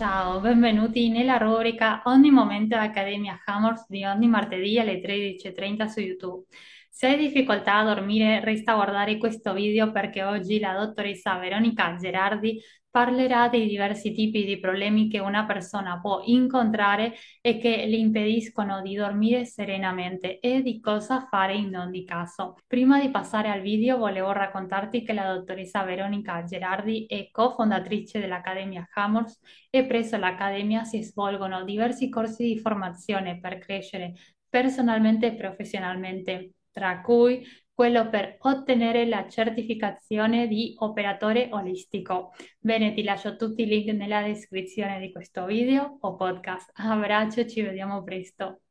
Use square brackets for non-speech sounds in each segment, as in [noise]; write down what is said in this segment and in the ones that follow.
Ciao, benvenuti nella rubrica Ogni momento Accademia Hammers di ogni martedì alle 13.30 su YouTube. Se hai difficoltà a dormire, resta guardare questo video perché oggi la dottoressa Veronica Gerardi parlerà dei diversi tipi di problemi che una persona può incontrare e che le impediscono di dormire serenamente e di cosa fare in ogni caso. Prima di passare al video, volevo raccontarti che la dottoressa Veronica Gerardi è cofondatrice dell'Accademia Hammers e presso l'Accademia si svolgono diversi corsi di formazione per crescere personalmente e professionalmente, tra cui quello per ottenere la certificazione di operatore olistico. Bene, ti lascio tutti i link nella descrizione di questo video o podcast. Abbraccio, ci vediamo presto.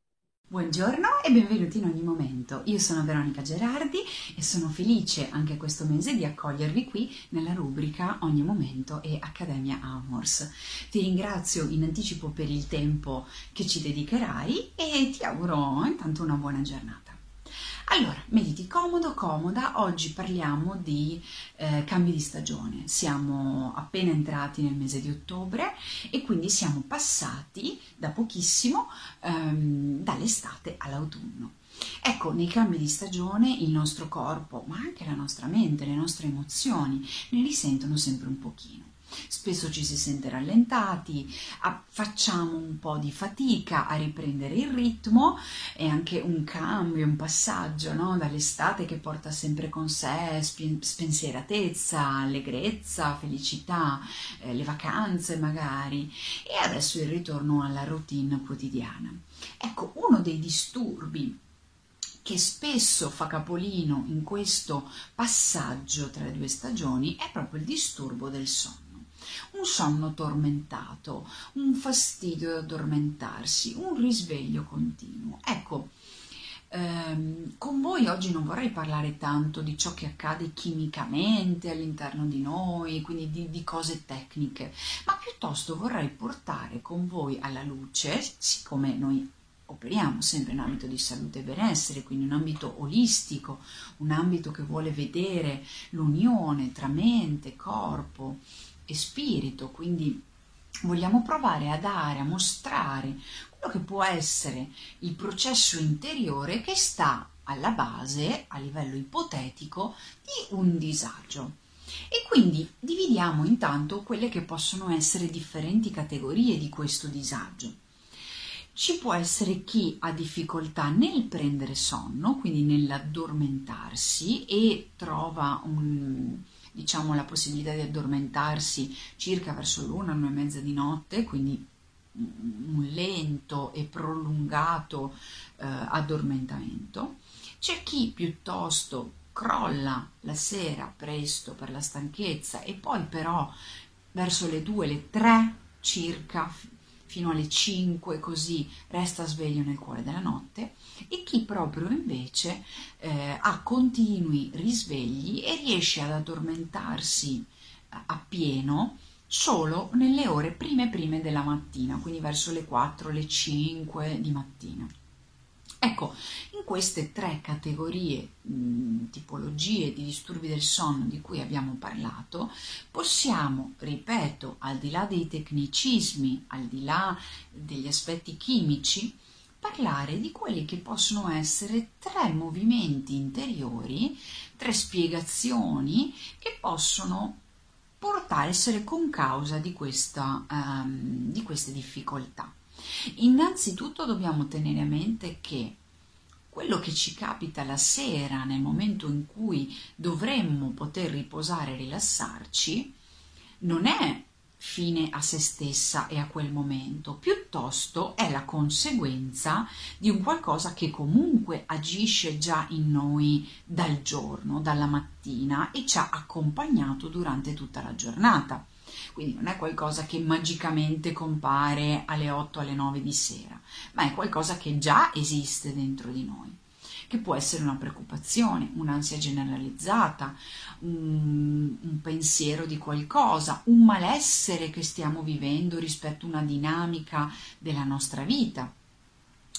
Buongiorno e benvenuti in ogni momento. Io sono Veronica Gerardi e sono felice anche questo mese di accogliervi qui nella rubrica Ogni momento e Accademia Amors. Ti ringrazio in anticipo per il tempo che ci dedicherai e ti auguro intanto una buona giornata. Allora, mediti comodo, comoda, oggi parliamo di eh, cambi di stagione. Siamo appena entrati nel mese di ottobre e quindi siamo passati da pochissimo ehm, dall'estate all'autunno. Ecco, nei cambi di stagione il nostro corpo, ma anche la nostra mente, le nostre emozioni ne risentono sempre un pochino. Spesso ci si sente rallentati, facciamo un po' di fatica a riprendere il ritmo è anche un cambio, un passaggio no? dall'estate che porta sempre con sé spensieratezza, allegrezza, felicità, eh, le vacanze magari e adesso il ritorno alla routine quotidiana. Ecco, uno dei disturbi che spesso fa capolino in questo passaggio tra le due stagioni è proprio il disturbo del sonno un sonno tormentato, un fastidio ad addormentarsi, un risveglio continuo. Ecco, ehm, con voi oggi non vorrei parlare tanto di ciò che accade chimicamente all'interno di noi, quindi di, di cose tecniche, ma piuttosto vorrei portare con voi alla luce, siccome noi operiamo sempre in ambito di salute e benessere, quindi un ambito olistico, un ambito che vuole vedere l'unione tra mente, corpo, e spirito, quindi vogliamo provare a dare, a mostrare quello che può essere il processo interiore che sta alla base, a livello ipotetico, di un disagio. E quindi dividiamo intanto quelle che possono essere differenti categorie di questo disagio. Ci può essere chi ha difficoltà nel prendere sonno, quindi nell'addormentarsi e trova un, diciamo, la possibilità di addormentarsi circa verso l'una, una e mezza di notte, quindi un lento e prolungato eh, addormentamento. C'è chi piuttosto crolla la sera presto per la stanchezza e poi però verso le due, le tre circa fino alle 5 così resta sveglio nel cuore della notte e chi proprio invece eh, ha continui risvegli e riesce ad addormentarsi appieno solo nelle ore prime prime della mattina, quindi verso le 4, le 5 di mattina. Ecco, queste tre categorie, tipologie di disturbi del sonno di cui abbiamo parlato, possiamo, ripeto, al di là dei tecnicismi, al di là degli aspetti chimici, parlare di quelli che possono essere tre movimenti interiori, tre spiegazioni che possono portare a essere concausa di, questa, um, di queste difficoltà. Innanzitutto dobbiamo tenere a mente che quello che ci capita la sera nel momento in cui dovremmo poter riposare e rilassarci non è fine a se stessa e a quel momento, piuttosto è la conseguenza di un qualcosa che comunque agisce già in noi dal giorno, dalla mattina e ci ha accompagnato durante tutta la giornata. Quindi non è qualcosa che magicamente compare alle 8, alle 9 di sera, ma è qualcosa che già esiste dentro di noi che può essere una preoccupazione, un'ansia generalizzata, un, un, pensiero di qualcosa, un malessere che stiamo vivendo rispetto a una dinamica della nostra vita.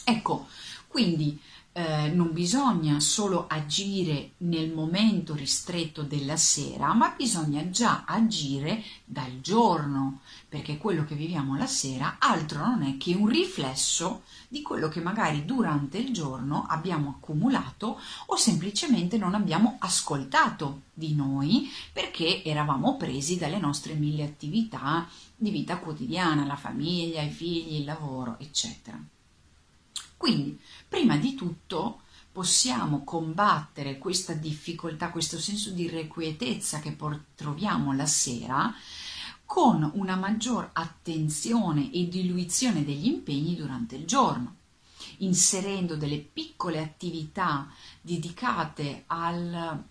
Ecco, quindi eh, non bisogna solo agire nel momento ristretto della sera, ma bisogna già agire dal giorno, perché quello che viviamo la sera altro non è che un riflesso di quello che magari durante il giorno abbiamo accumulato o semplicemente non abbiamo ascoltato di noi perché eravamo presi dalle nostre mille attività di vita quotidiana, la famiglia, i figli, il lavoro, eccetera. Quindi, prima di tutto, possiamo combattere questa difficoltà, questo senso di irrequietezza che troviamo la sera con una maggior attenzione e diluizione degli impegni durante il giorno, inserendo delle piccole attività dedicate al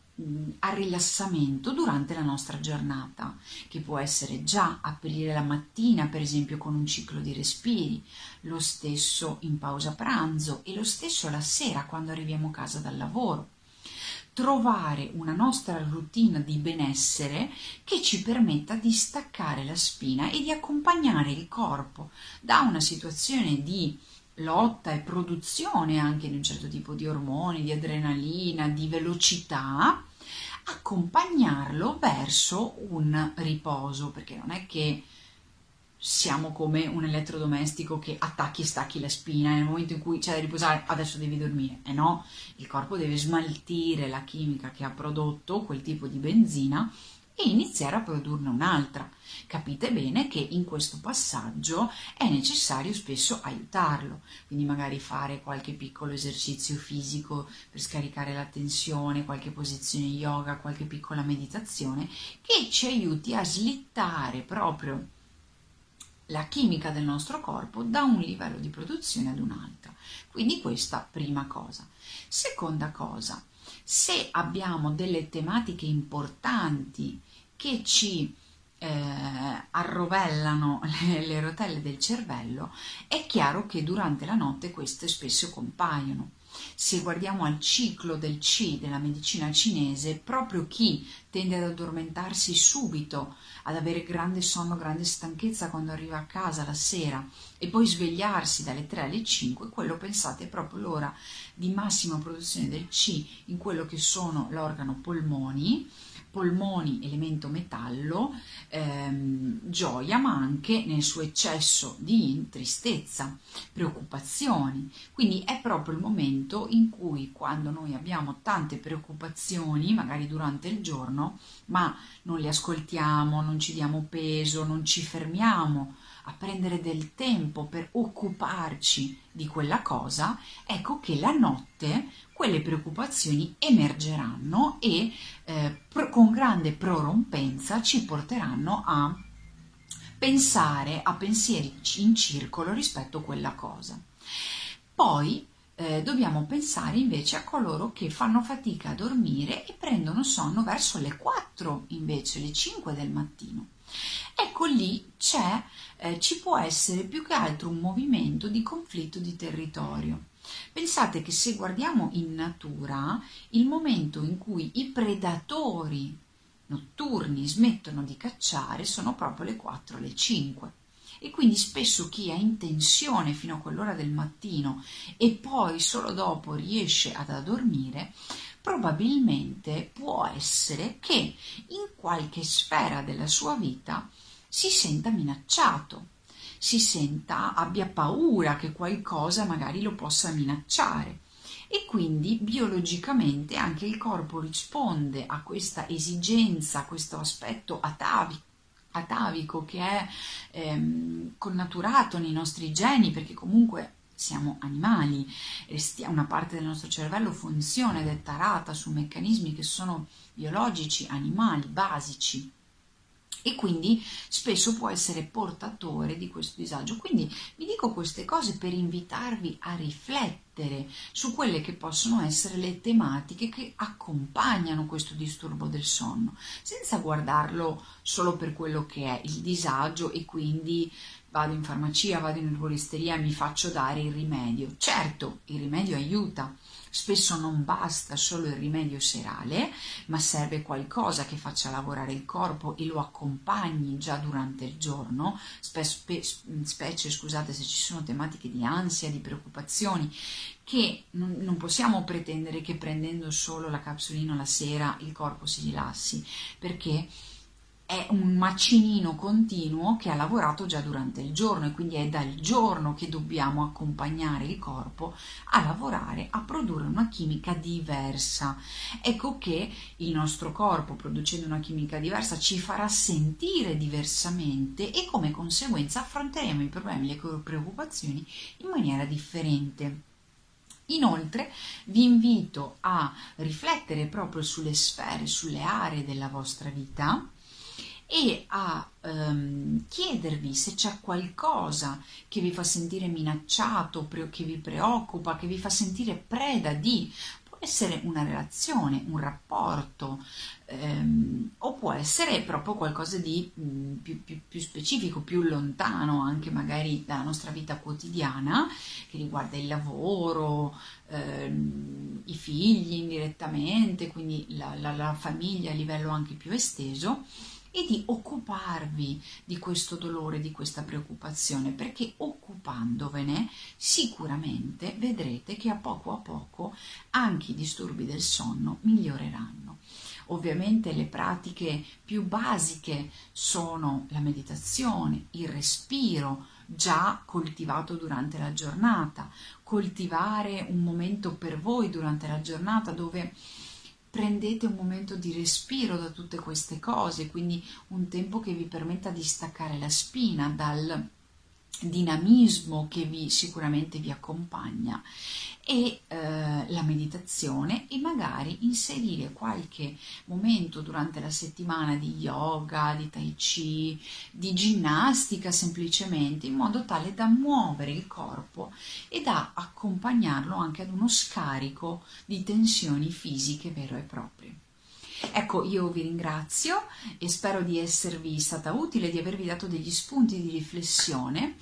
al rilassamento durante la nostra giornata, che può essere già aprire la mattina, per esempio con un ciclo di respiri, lo stesso in pausa pranzo e lo stesso la sera quando arriviamo a casa dal lavoro. Trovare una nostra routine di benessere che ci permetta di staccare la spina e di accompagnare il corpo da una situazione di lotta e produzione anche di un certo tipo di ormoni, di adrenalina, di velocità, accompagnarlo verso un riposo, perché non è che siamo come un elettrodomestico che attacchi e stacchi la spina. Nel momento in cui c'è da riposare adesso devi dormire. E eh no, il corpo deve smaltire la chimica che ha prodotto quel tipo di benzina e iniziare a produrne un'altra. Capite bene che in questo passaggio è necessario spesso aiutarlo, quindi magari fare qualche piccolo esercizio fisico per scaricare la tensione, qualche posizione yoga, qualche piccola meditazione che ci aiuti a slittare proprio la chimica del nostro corpo da un livello di produzione ad un altro. Quindi questa prima cosa. Seconda cosa, se abbiamo delle tematiche importanti che ci eh, arrovellano [laughs] le, le rotelle del cervello, è chiaro che durante la notte queste spesso compaiono. Se guardiamo al ciclo del C della medicina cinese, proprio chi tende ad addormentarsi subito, ad avere grande sonno, grande stanchezza quando arriva a casa la sera e poi svegliarsi dalle 3 alle 5, quello pensate è proprio l'ora di massima produzione del C in quello che sono l'organo polmoni polmoni elemento metallo, ehm, gioia, ma anche nel suo eccesso di tristezza, preoccupazioni. Quindi è proprio il momento in cui quando noi abbiamo tante preoccupazioni, magari durante il giorno, ma non le ascoltiamo, non ci diamo peso, non ci fermiamo a prendere del tempo per occuparci di quella cosa, ecco che la notte quelle preoccupazioni emergeranno e eh, con grande prorompenza ci porteranno a pensare a pensieri in circolo rispetto a quella cosa. Poi eh, dobbiamo pensare invece a coloro che fanno fatica a dormire e prendono sonno verso le 4 invece, le 5 del mattino. Ecco lì c'è, eh, ci può essere più che altro un movimento di conflitto di territorio. Pensate che se guardiamo in natura, il momento in cui i predatori notturni smettono di cacciare sono proprio le 4 le 5 e quindi spesso chi è in tensione fino a quell'ora del mattino e poi solo dopo riesce ad addormire probabilmente può essere che in qualche sfera della sua vita si senta minacciato si senta, abbia paura che qualcosa magari lo possa minacciare. E quindi biologicamente anche il corpo risponde a questa esigenza, a questo aspetto atavico atavico che è ehm, connaturato nei nostri geni perché comunque siamo animali, una parte del nostro cervello funziona ed è tarata su meccanismi che sono biologici, animali, basici e quindi spesso può essere portatore di questo disagio. Quindi vi dico queste cose per invitarvi a riflettere su quelle che possono essere le tematiche che accompagnano questo disturbo del sonno, senza guardarlo solo per quello che è il disagio e quindi vado in farmacia, vado in erboristeria mi faccio dare il rimedio. Certo, il rimedio aiuta, Spesso non basta solo il rimedio serale, ma serve qualcosa che faccia lavorare il corpo e lo accompagni già durante il giorno, spe- spe- specie scusate se ci sono tematiche di ansia, di preoccupazioni che non, non possiamo pretendere che prendendo solo la capsulina la sera il corpo si rilassi, perché è un macinino continuo che ha lavorato già durante il giorno e quindi è dal giorno che dobbiamo accompagnare il corpo a lavorare, a produrre una chimica diversa. Ecco che il nostro corpo, producendo una chimica diversa, ci farà sentire diversamente e come conseguenza affronteremo i problemi, le preoccupazioni in maniera differente. Inoltre vi invito a riflettere proprio sulle sfere, sulle aree della vostra vita e a um, chiedervi se c'è qualcosa che vi fa sentire minacciato, che vi preoccupa, che vi fa sentire preda di può essere una relazione, un rapporto, ehm, o può essere proprio qualcosa di mh, mm, più, più, più, specifico, più lontano anche magari dalla nostra vita quotidiana, che riguarda il lavoro, ehm, i figli indirettamente, quindi la, la, la famiglia a livello anche più esteso e di occuparvi di questo dolore, di questa preoccupazione, perché occupandovene sicuramente vedrete che a poco a poco anche i disturbi del sonno miglioreranno. Ovviamente le pratiche più basiche sono la meditazione, il respiro, già coltivato durante la giornata, coltivare un momento per voi durante la giornata dove prendete un momento di respiro da tutte queste cose, quindi un tempo che vi permetta di staccare la spina dal dinamismo che vi sicuramente vi accompagna e eh, la meditazione e magari inserire qualche momento durante la settimana di yoga, di tai chi, di ginnastica semplicemente in modo tale da muovere il corpo e da accompagnarlo anche ad uno scarico di tensioni fisiche vero e proprie. Ecco, io vi ringrazio e spero di esservi stata utile, di avervi dato degli spunti di riflessione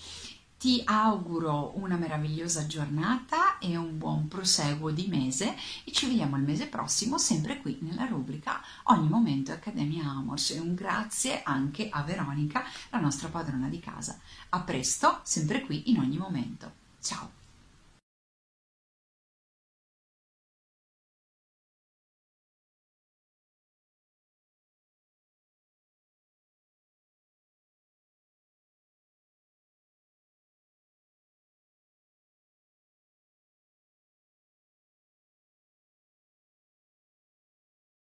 ti auguro una meravigliosa giornata e un buon proseguo di mese e ci vediamo il mese prossimo sempre qui nella rubrica Ogni momento Accademia Amos e un grazie anche a Veronica, la nostra padrona di casa. A presto, sempre qui in ogni momento. Ciao!